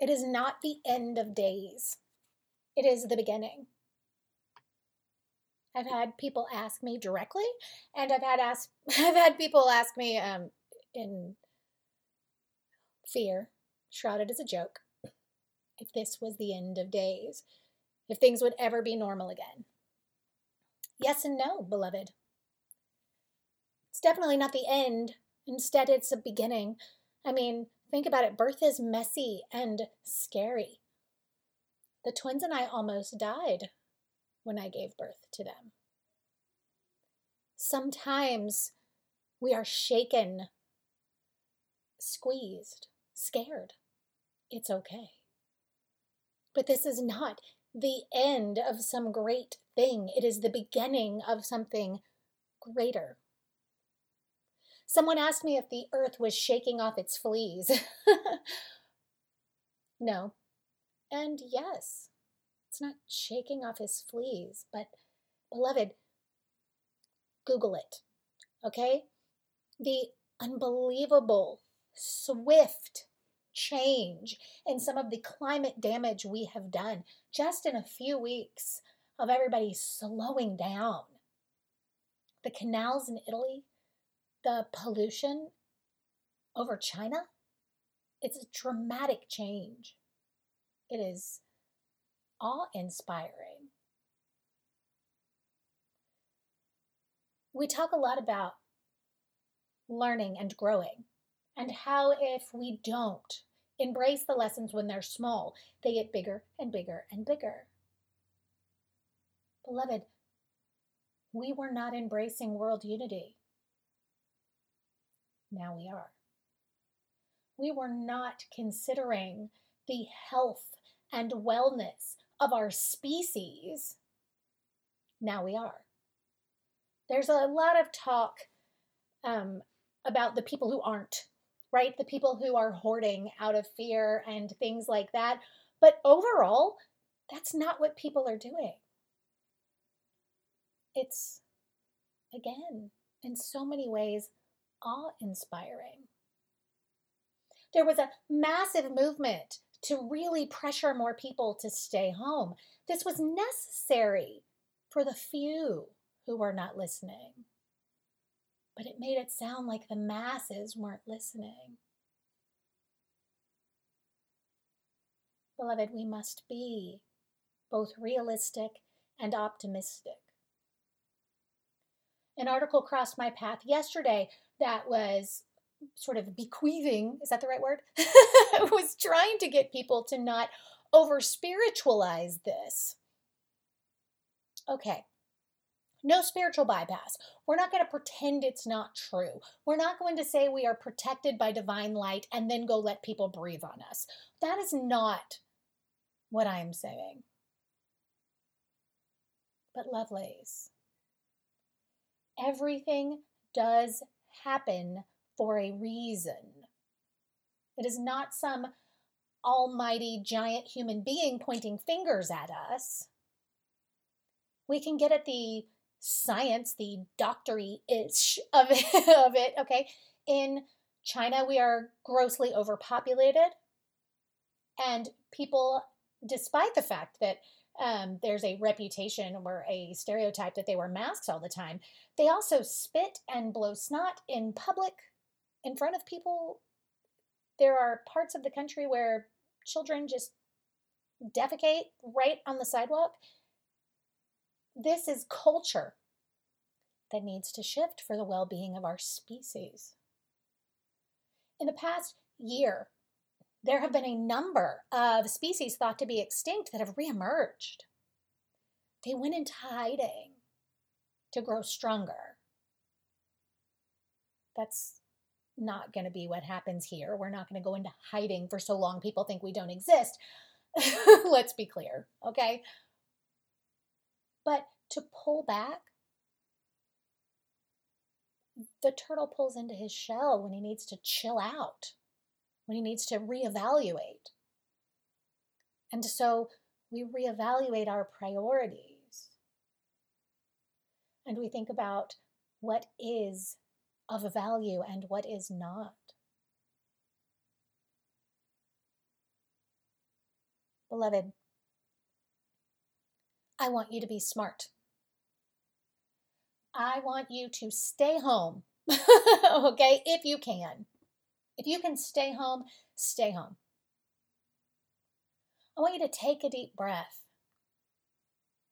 it is not the end of days, it is the beginning. I've had people ask me directly, and I've had ask I've had people ask me um, in fear, shrouded as a joke, if this was the end of days, if things would ever be normal again. Yes and no, beloved. It's definitely not the end. Instead, it's a beginning. I mean, think about it birth is messy and scary. The twins and I almost died when I gave birth to them. Sometimes we are shaken, squeezed, scared. It's okay. But this is not the end of some great thing, it is the beginning of something greater. Someone asked me if the earth was shaking off its fleas. no. And yes, it's not shaking off his fleas, but beloved, Google it. Okay? The unbelievable, swift change in some of the climate damage we have done just in a few weeks of everybody slowing down. The canals in Italy, the pollution over China, it's a dramatic change. It is awe inspiring. We talk a lot about learning and growing, and how if we don't embrace the lessons when they're small, they get bigger and bigger and bigger. Beloved, we were not embracing world unity. Now we are. We were not considering the health and wellness of our species. Now we are. There's a lot of talk um, about the people who aren't, right? The people who are hoarding out of fear and things like that. But overall, that's not what people are doing. It's, again, in so many ways, awe inspiring. There was a massive movement to really pressure more people to stay home. This was necessary for the few who were not listening but it made it sound like the masses weren't listening. Beloved, we must be both realistic and optimistic. An article crossed my path yesterday that was sort of bequeathing, is that the right word? was trying to get people to not over spiritualize this. Okay, no spiritual bypass. We're not going to pretend it's not true. We're not going to say we are protected by divine light and then go let people breathe on us. That is not what I am saying. But, lovelies, everything does happen for a reason. It is not some almighty giant human being pointing fingers at us. We can get at the science, the doctory ish of it, of it. Okay. In China, we are grossly overpopulated, and people, despite the fact that um, there's a reputation or a stereotype that they wear masks all the time, they also spit and blow snot in public in front of people. There are parts of the country where children just defecate right on the sidewalk this is culture that needs to shift for the well being of our species. In the past year, there have been a number of species thought to be extinct that have reemerged. They went into hiding to grow stronger. That's not going to be what happens here. We're not going to go into hiding for so long people think we don't exist. Let's be clear, okay? But to pull back, the turtle pulls into his shell when he needs to chill out, when he needs to reevaluate. And so we reevaluate our priorities and we think about what is of value and what is not. Beloved, I want you to be smart. I want you to stay home, okay, if you can. If you can stay home, stay home. I want you to take a deep breath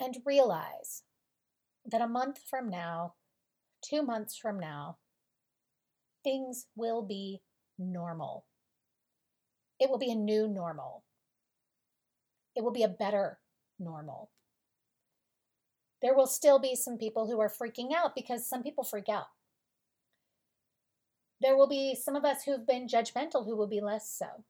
and realize that a month from now, two months from now, things will be normal. It will be a new normal. It will be a better normal. There will still be some people who are freaking out because some people freak out. There will be some of us who've been judgmental who will be less so.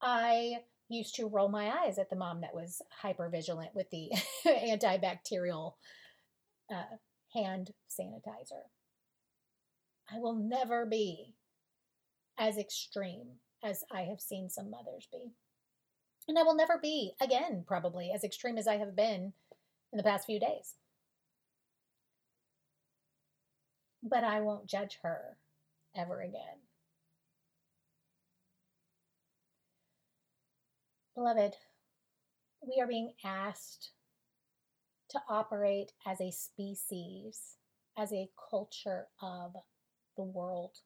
I used to roll my eyes at the mom that was hyper vigilant with the antibacterial uh, hand sanitizer. I will never be as extreme as I have seen some mothers be. And I will never be, again, probably as extreme as I have been in the past few days. But I won't judge her ever again. Beloved, we are being asked to operate as a species, as a culture of the world.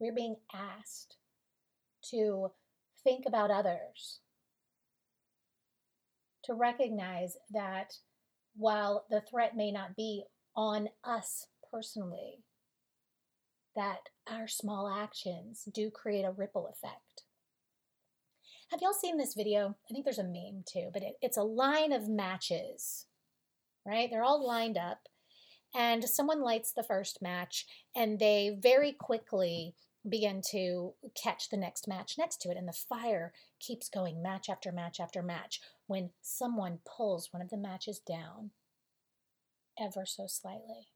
We're being asked to think about others, to recognize that while the threat may not be on us personally, that our small actions do create a ripple effect. Have y'all seen this video? I think there's a meme too, but it, it's a line of matches, right? They're all lined up, and someone lights the first match, and they very quickly begin to catch the next match next to it, and the fire keeps going match after match after match when someone pulls one of the matches down ever so slightly,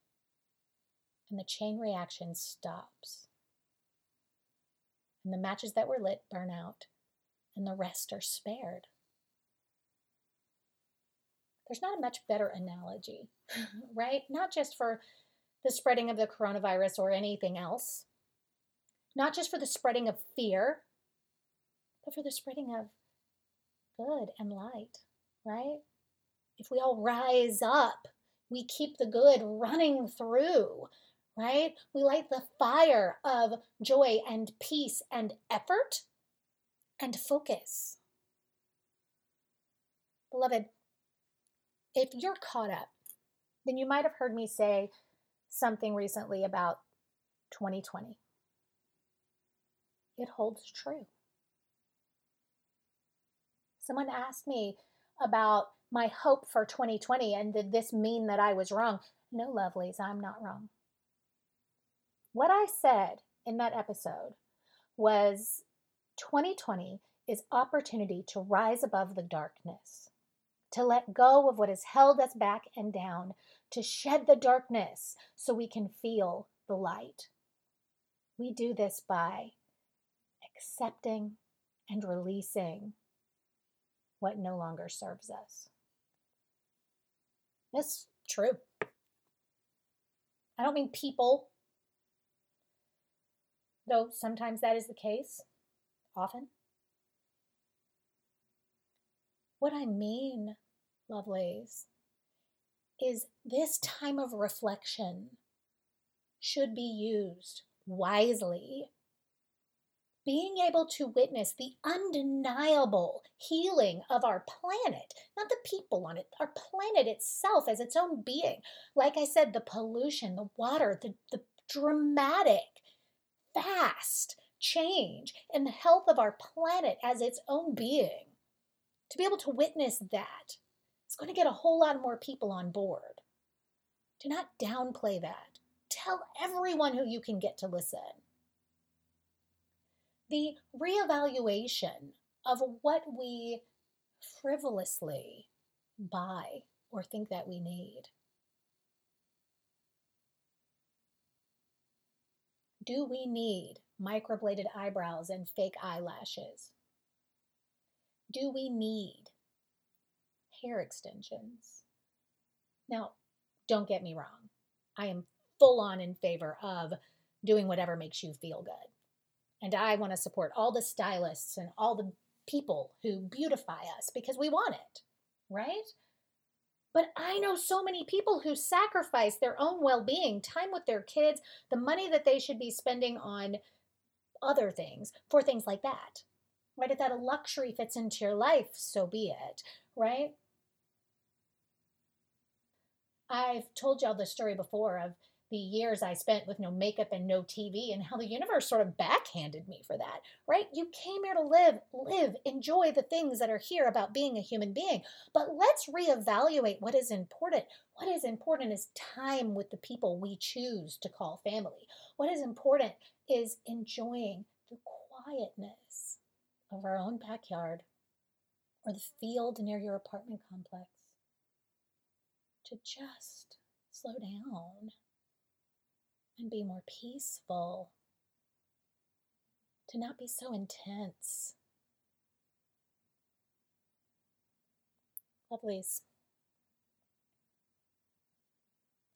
and the chain reaction stops. And the matches that were lit burn out and the rest are spared. There's not a much better analogy, right? Not just for the spreading of the coronavirus or anything else, not just for the spreading of fear, but for the spreading of good and light, right? If we all rise up, we keep the good running through, right? We light the fire of joy and peace and effort and focus. Beloved, if you're caught up, then you might have heard me say something recently about 2020. It holds true. Someone asked me about my hope for 2020 and did this mean that I was wrong? No, lovelies, I'm not wrong. What I said in that episode was 2020 is opportunity to rise above the darkness, to let go of what has held us back and down, to shed the darkness so we can feel the light. We do this by accepting and releasing what no longer serves us. That's true. I don't mean people, though sometimes that is the case often. What I mean, lovelies, is this time of reflection should be used wisely. Being able to witness the undeniable healing of our planet, not the people on it, our planet itself as its own being. Like I said, the pollution, the water, the, the dramatic, fast change in the health of our planet as its own being, to be able to witness that, it's going to get a whole lot more people on board. Do not downplay that. Tell everyone who you can get to listen. the reevaluation of what we frivolously buy or think that we need. Do we need microbladed eyebrows and fake eyelashes? Do we need hair extensions? Now, don't get me wrong. I am full on in favor of doing whatever makes you feel good. And I want to support all the stylists and all the people who beautify us because we want it, right? But I know so many people who sacrifice their own well being, time with their kids, the money that they should be spending on other things for things like that. Right? If that a luxury fits into your life, so be it. Right? I've told y'all the story before of the years I spent with no makeup and no TV and how the universe sort of backhanded me for that, right? You came here to live, live, enjoy the things that are here about being a human being. But let's reevaluate what is important. What is important is time with the people we choose to call family. What is important is enjoying the quietness of our own backyard or the field near your apartment complex. To just slow down and be more peaceful, to not be so intense. Lovelies,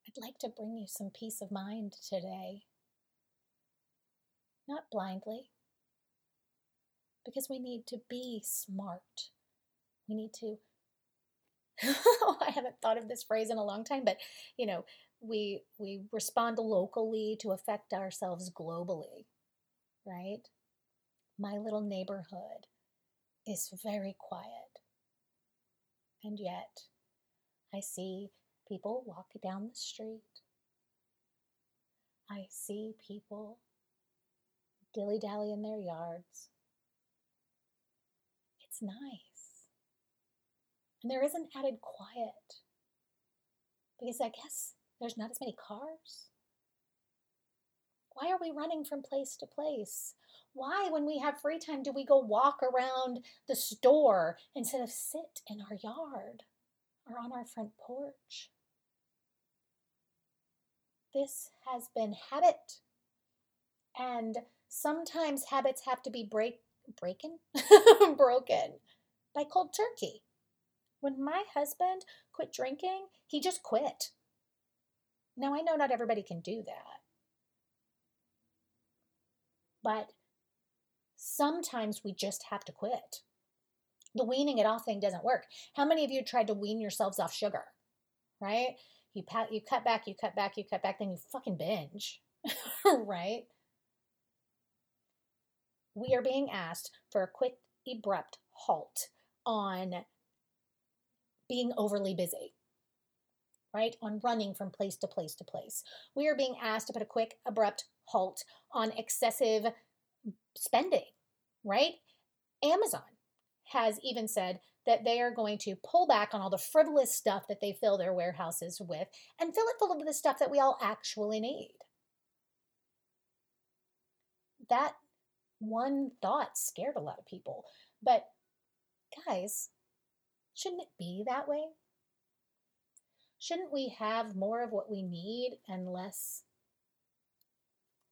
I'd like to bring you some peace of mind today. Not blindly, because we need to be smart. We need to I haven't thought of this phrase in a long time, but you know, we we respond locally to affect ourselves globally right? My little neighborhood is very quiet. And yet i see people walk down the street. I see people dilly-dally in their yards. It's nice. And there is an added quiet. Because i guess there's not as many cars. Why are we running from place to place? Why, when we have free time, do we go walk around the store instead of sit in our yard or on our front porch? This has been habit. And sometimes habits have to be break breaking broken by cold turkey. When my husband quit drinking, he just quit. Now, I know not everybody can do that. But sometimes we just have to quit. The weaning it off thing doesn't work. How many of you tried to wean yourselves off sugar? Right? You pat, you cut back, you cut back, you cut back, then you fucking binge. right? We are being asked for a quick, abrupt halt on being overly busy right, on running from place to place to place. We are being asked to put a quick, abrupt halt on excessive spending, right? Amazon has even said that they are going to pull back on all the frivolous stuff that they fill their warehouses with and fill it full of the stuff that we all actually need. That one thought scared a lot of people. But guys, shouldn't it be that way? Shouldn't we have more of what we need and less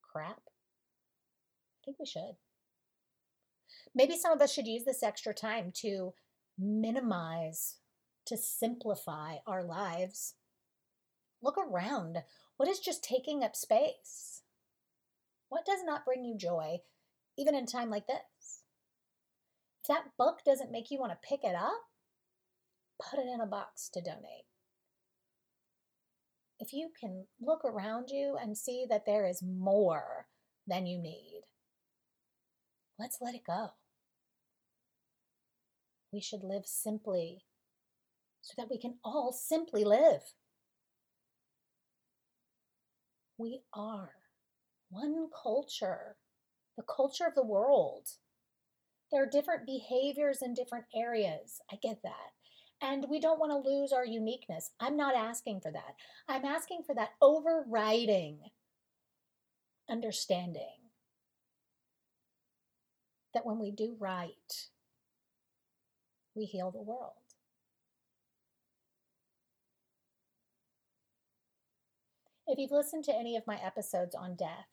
crap? I think we should. Maybe some of us should use this extra time to minimize, to simplify our lives. Look around. What is just taking up space? What does not bring you joy, even in time like this? If that book doesn't make you want to pick it up, put it in a box to donate if you can look around you and see that there is more than you need, let's let it go. We should live simply so that we can all simply live. We are one culture, the culture of the world. There are different behaviors in different areas. I get that. And we don't want to lose our uniqueness. I'm not asking for that. I'm asking for that overriding understanding that when we do right, we heal the world. If you've listened to any of my episodes on death,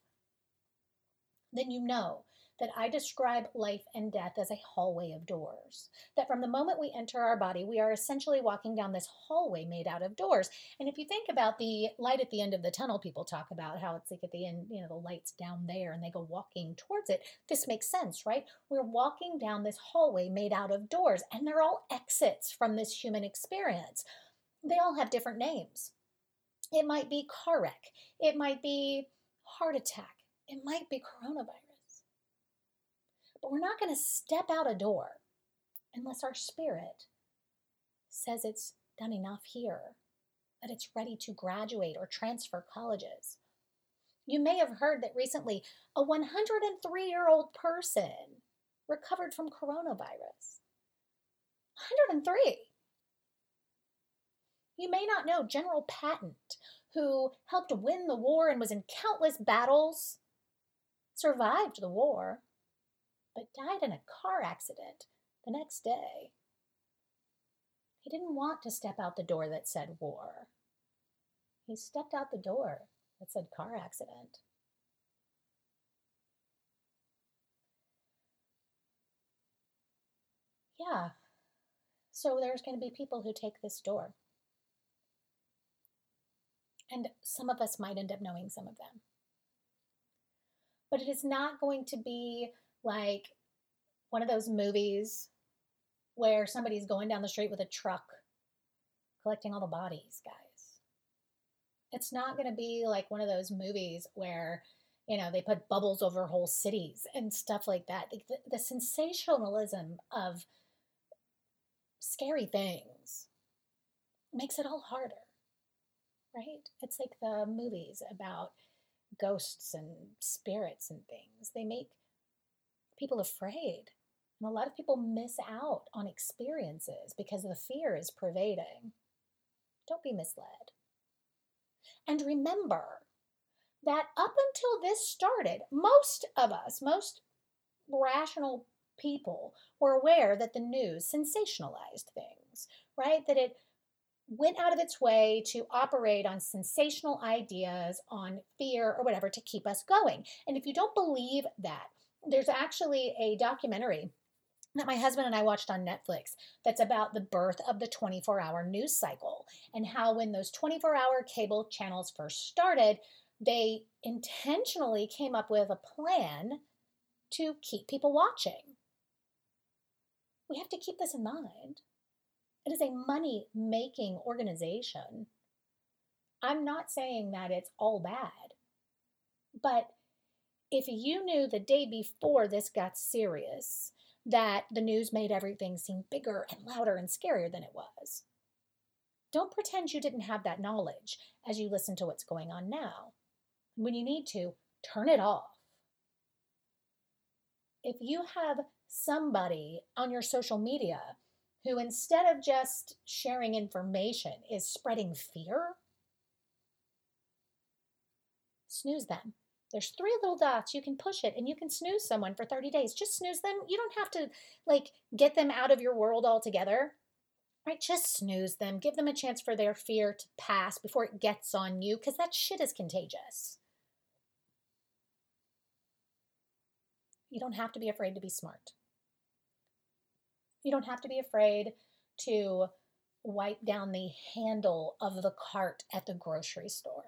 then you know that I describe life and death as a hallway of doors. That from the moment we enter our body, we are essentially walking down this hallway made out of doors. And if you think about the light at the end of the tunnel, people talk about how it's like at the end, you know, the light's down there and they go walking towards it. This makes sense, right? We're walking down this hallway made out of doors, and they're all exits from this human experience. They all have different names. It might be car wreck, it might be heart attack, it might be coronavirus. But we're not going to step out a door unless our spirit says it's done enough here, that it's ready to graduate or transfer colleges. You may have heard that recently a 103 year old person recovered from coronavirus. 103. You may not know General Patton, who helped win the war and was in countless battles, survived the war, but died in a car accident the next day. He didn't want to step out the door that said war. He stepped out the door that said car accident. Yeah, so there's going to be people who take this door. And some of us might end up knowing some of them. But it is not going to be like one of those movies where somebody's going down the street with a truck collecting all the bodies, guys. It's not going to be like one of those movies where, you know, they put bubbles over whole cities and stuff like that. The, the sensationalism of scary things makes it all harder, right? It's like the movies about ghosts and spirits and things. They make people afraid. And a lot of people miss out on experiences because the fear is pervading. Don't be misled. And remember that up until this started, most of us, most rational people, were aware that the news sensationalized things, right? That it went out of its way to operate on sensational ideas, on fear, or whatever to keep us going. And if you don't believe that, there's actually a documentary that my husband and I watched on Netflix that's about the birth of the 24 hour news cycle and how, when those 24 hour cable channels first started, they intentionally came up with a plan to keep people watching. We have to keep this in mind. It is a money making organization. I'm not saying that it's all bad, but if you knew the day before this got serious that the news made everything seem bigger and louder and scarier than it was, don't pretend you didn't have that knowledge as you listen to what's going on now. When you need to, turn it off. If you have somebody on your social media who, instead of just sharing information, is spreading fear, snooze them. There's three little dots. You can push it and you can snooze someone for 30 days. Just snooze them. You don't have to like get them out of your world altogether. Right? Just snooze them. Give them a chance for their fear to pass before it gets on you because that shit is contagious. You don't have to be afraid to be smart. You don't have to be afraid to wipe down the handle of the cart at the grocery store.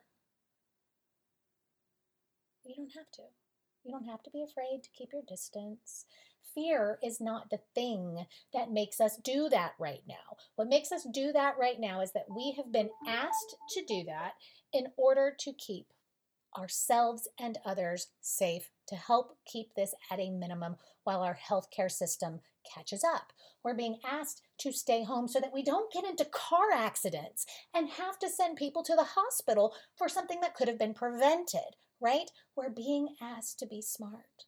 You don't have to. You don't have to be afraid to keep your distance. Fear is not the thing that makes us do that right now. What makes us do that right now is that we have been asked to do that in order to keep ourselves and others safe to help keep this at a minimum while our healthcare system catches up. We're being asked to stay home so that we don't get into car accidents and have to send people to the hospital for something that could have been prevented right? We're being asked to be smart.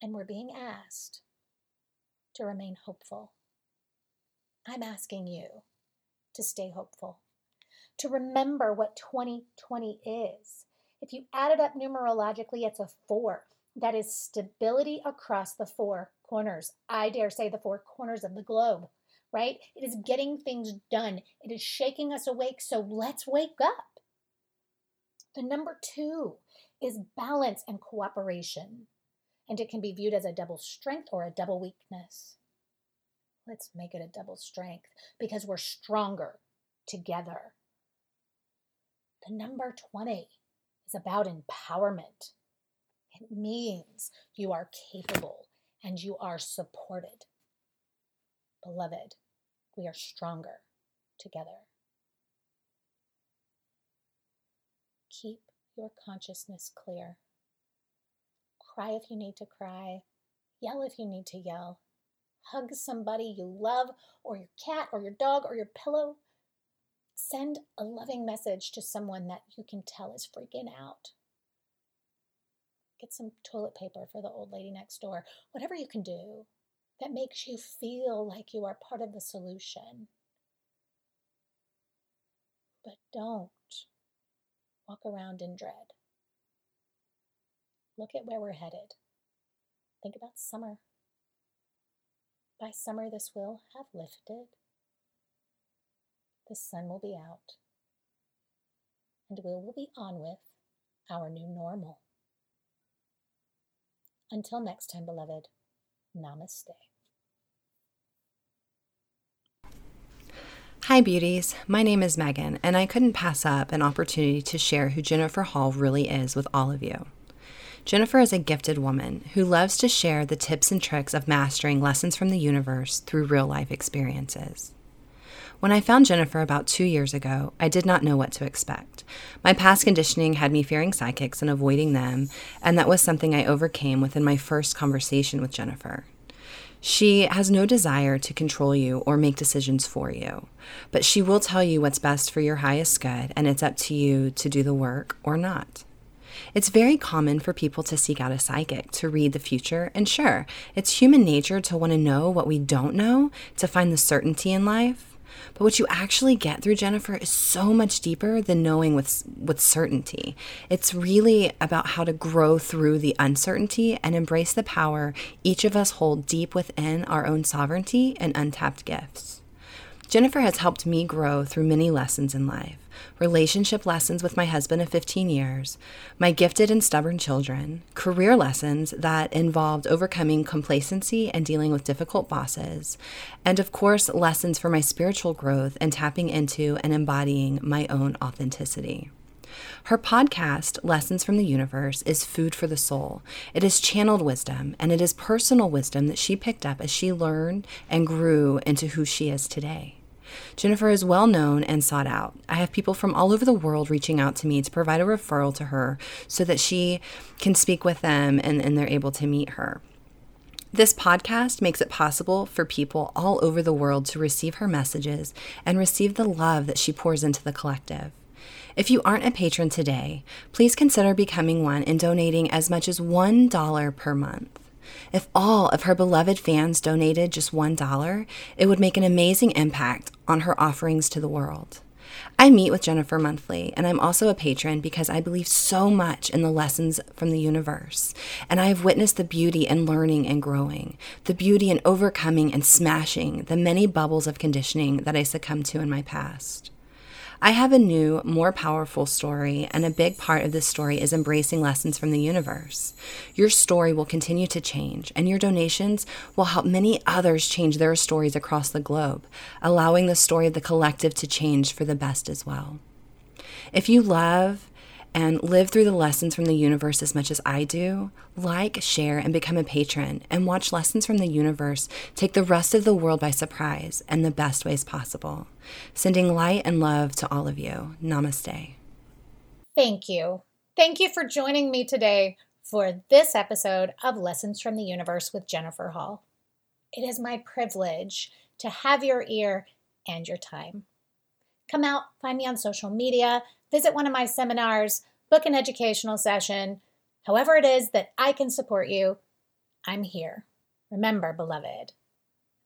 And we're being asked to remain hopeful. I'm asking you to stay hopeful, to remember what 2020 is. If you add it up numerologically, it's a four. that is stability across the four corners. I dare say the four corners of the globe, right? It is getting things done. It is shaking us awake. So let's wake up. The number two is balance and cooperation, and it can be viewed as a double strength or a double weakness. Let's make it a double strength because we're stronger together. The number 20 is about empowerment. It means you are capable and you are supported. Beloved, we are stronger together. Keep your consciousness clear. Cry if you need to cry, yell if you need to yell. Hug somebody you love, or your cat, or your dog, or your pillow. Send a loving message to someone that you can tell is freaking out. Get some toilet paper for the old lady next door. Whatever you can do that makes you feel like you are part of the solution. But don't walk around in dread. Look at where we're headed. Think about summer. By summer, this will have lifted. The sun will be out. And we will be on with our new normal. Until next time, beloved, namaste. Hi, beauties. My name is Megan, and I couldn't pass up an opportunity to share who Jennifer Hall really is with all of you. Jennifer is a gifted woman who loves to share the tips and tricks of mastering lessons from the universe through real life experiences. When I found Jennifer about two years ago, I did not know what to expect. My past conditioning had me fearing psychics and avoiding them, and that was something I overcame within my first conversation with Jennifer. She has no desire to control you or make decisions for you, but she will tell you what's best for your highest good, and it's up to you to do the work or not. It's very common for people to seek out a psychic to read the future, and sure, it's human nature to want to know what we don't know to find the certainty in life. But what you actually get through Jennifer is so much deeper than knowing with with certainty. It's really about how to grow through the uncertainty and embrace the power each of us hold deep within our own sovereignty and untapped gifts. Jennifer has helped me grow through many lessons in life relationship lessons with my husband of 15 years, my gifted and stubborn children, career lessons that involved overcoming complacency and dealing with difficult bosses, and of course, lessons for my spiritual growth and tapping into and embodying my own authenticity. Her podcast, Lessons from the Universe, is food for the soul. It is channeled wisdom, and it is personal wisdom that she picked up as she learned and grew into who she is today. Jennifer is well known and sought out. I have people from all over the world reaching out to me to provide a referral to her so that she can speak with them and, and they're able to meet her. This podcast makes it possible for people all over the world to receive her messages and receive the love that she pours into the collective. If you aren't a patron today, please consider becoming one and donating as much as $1 per month. If all of her beloved fans donated just $1, it would make an amazing impact on her offerings to the world. I meet with Jennifer monthly, and I'm also a patron because I believe so much in the lessons from the universe. And I have witnessed the beauty in learning and growing, the beauty in overcoming and smashing the many bubbles of conditioning that I succumbed to in my past. I have a new, more powerful story, and a big part of this story is embracing lessons from the universe. Your story will continue to change, and your donations will help many others change their stories across the globe, allowing the story of the collective to change for the best as well. If you love and live through the lessons from the universe as much as I do, like, share, and become a patron, and watch lessons from the universe take the rest of the world by surprise in the best ways possible. Sending light and love to all of you. Namaste. Thank you. Thank you for joining me today for this episode of Lessons from the Universe with Jennifer Hall. It is my privilege to have your ear and your time. Come out, find me on social media, visit one of my seminars, book an educational session. However, it is that I can support you, I'm here. Remember, beloved,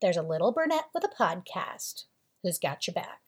there's a little brunette with a podcast who's got your back.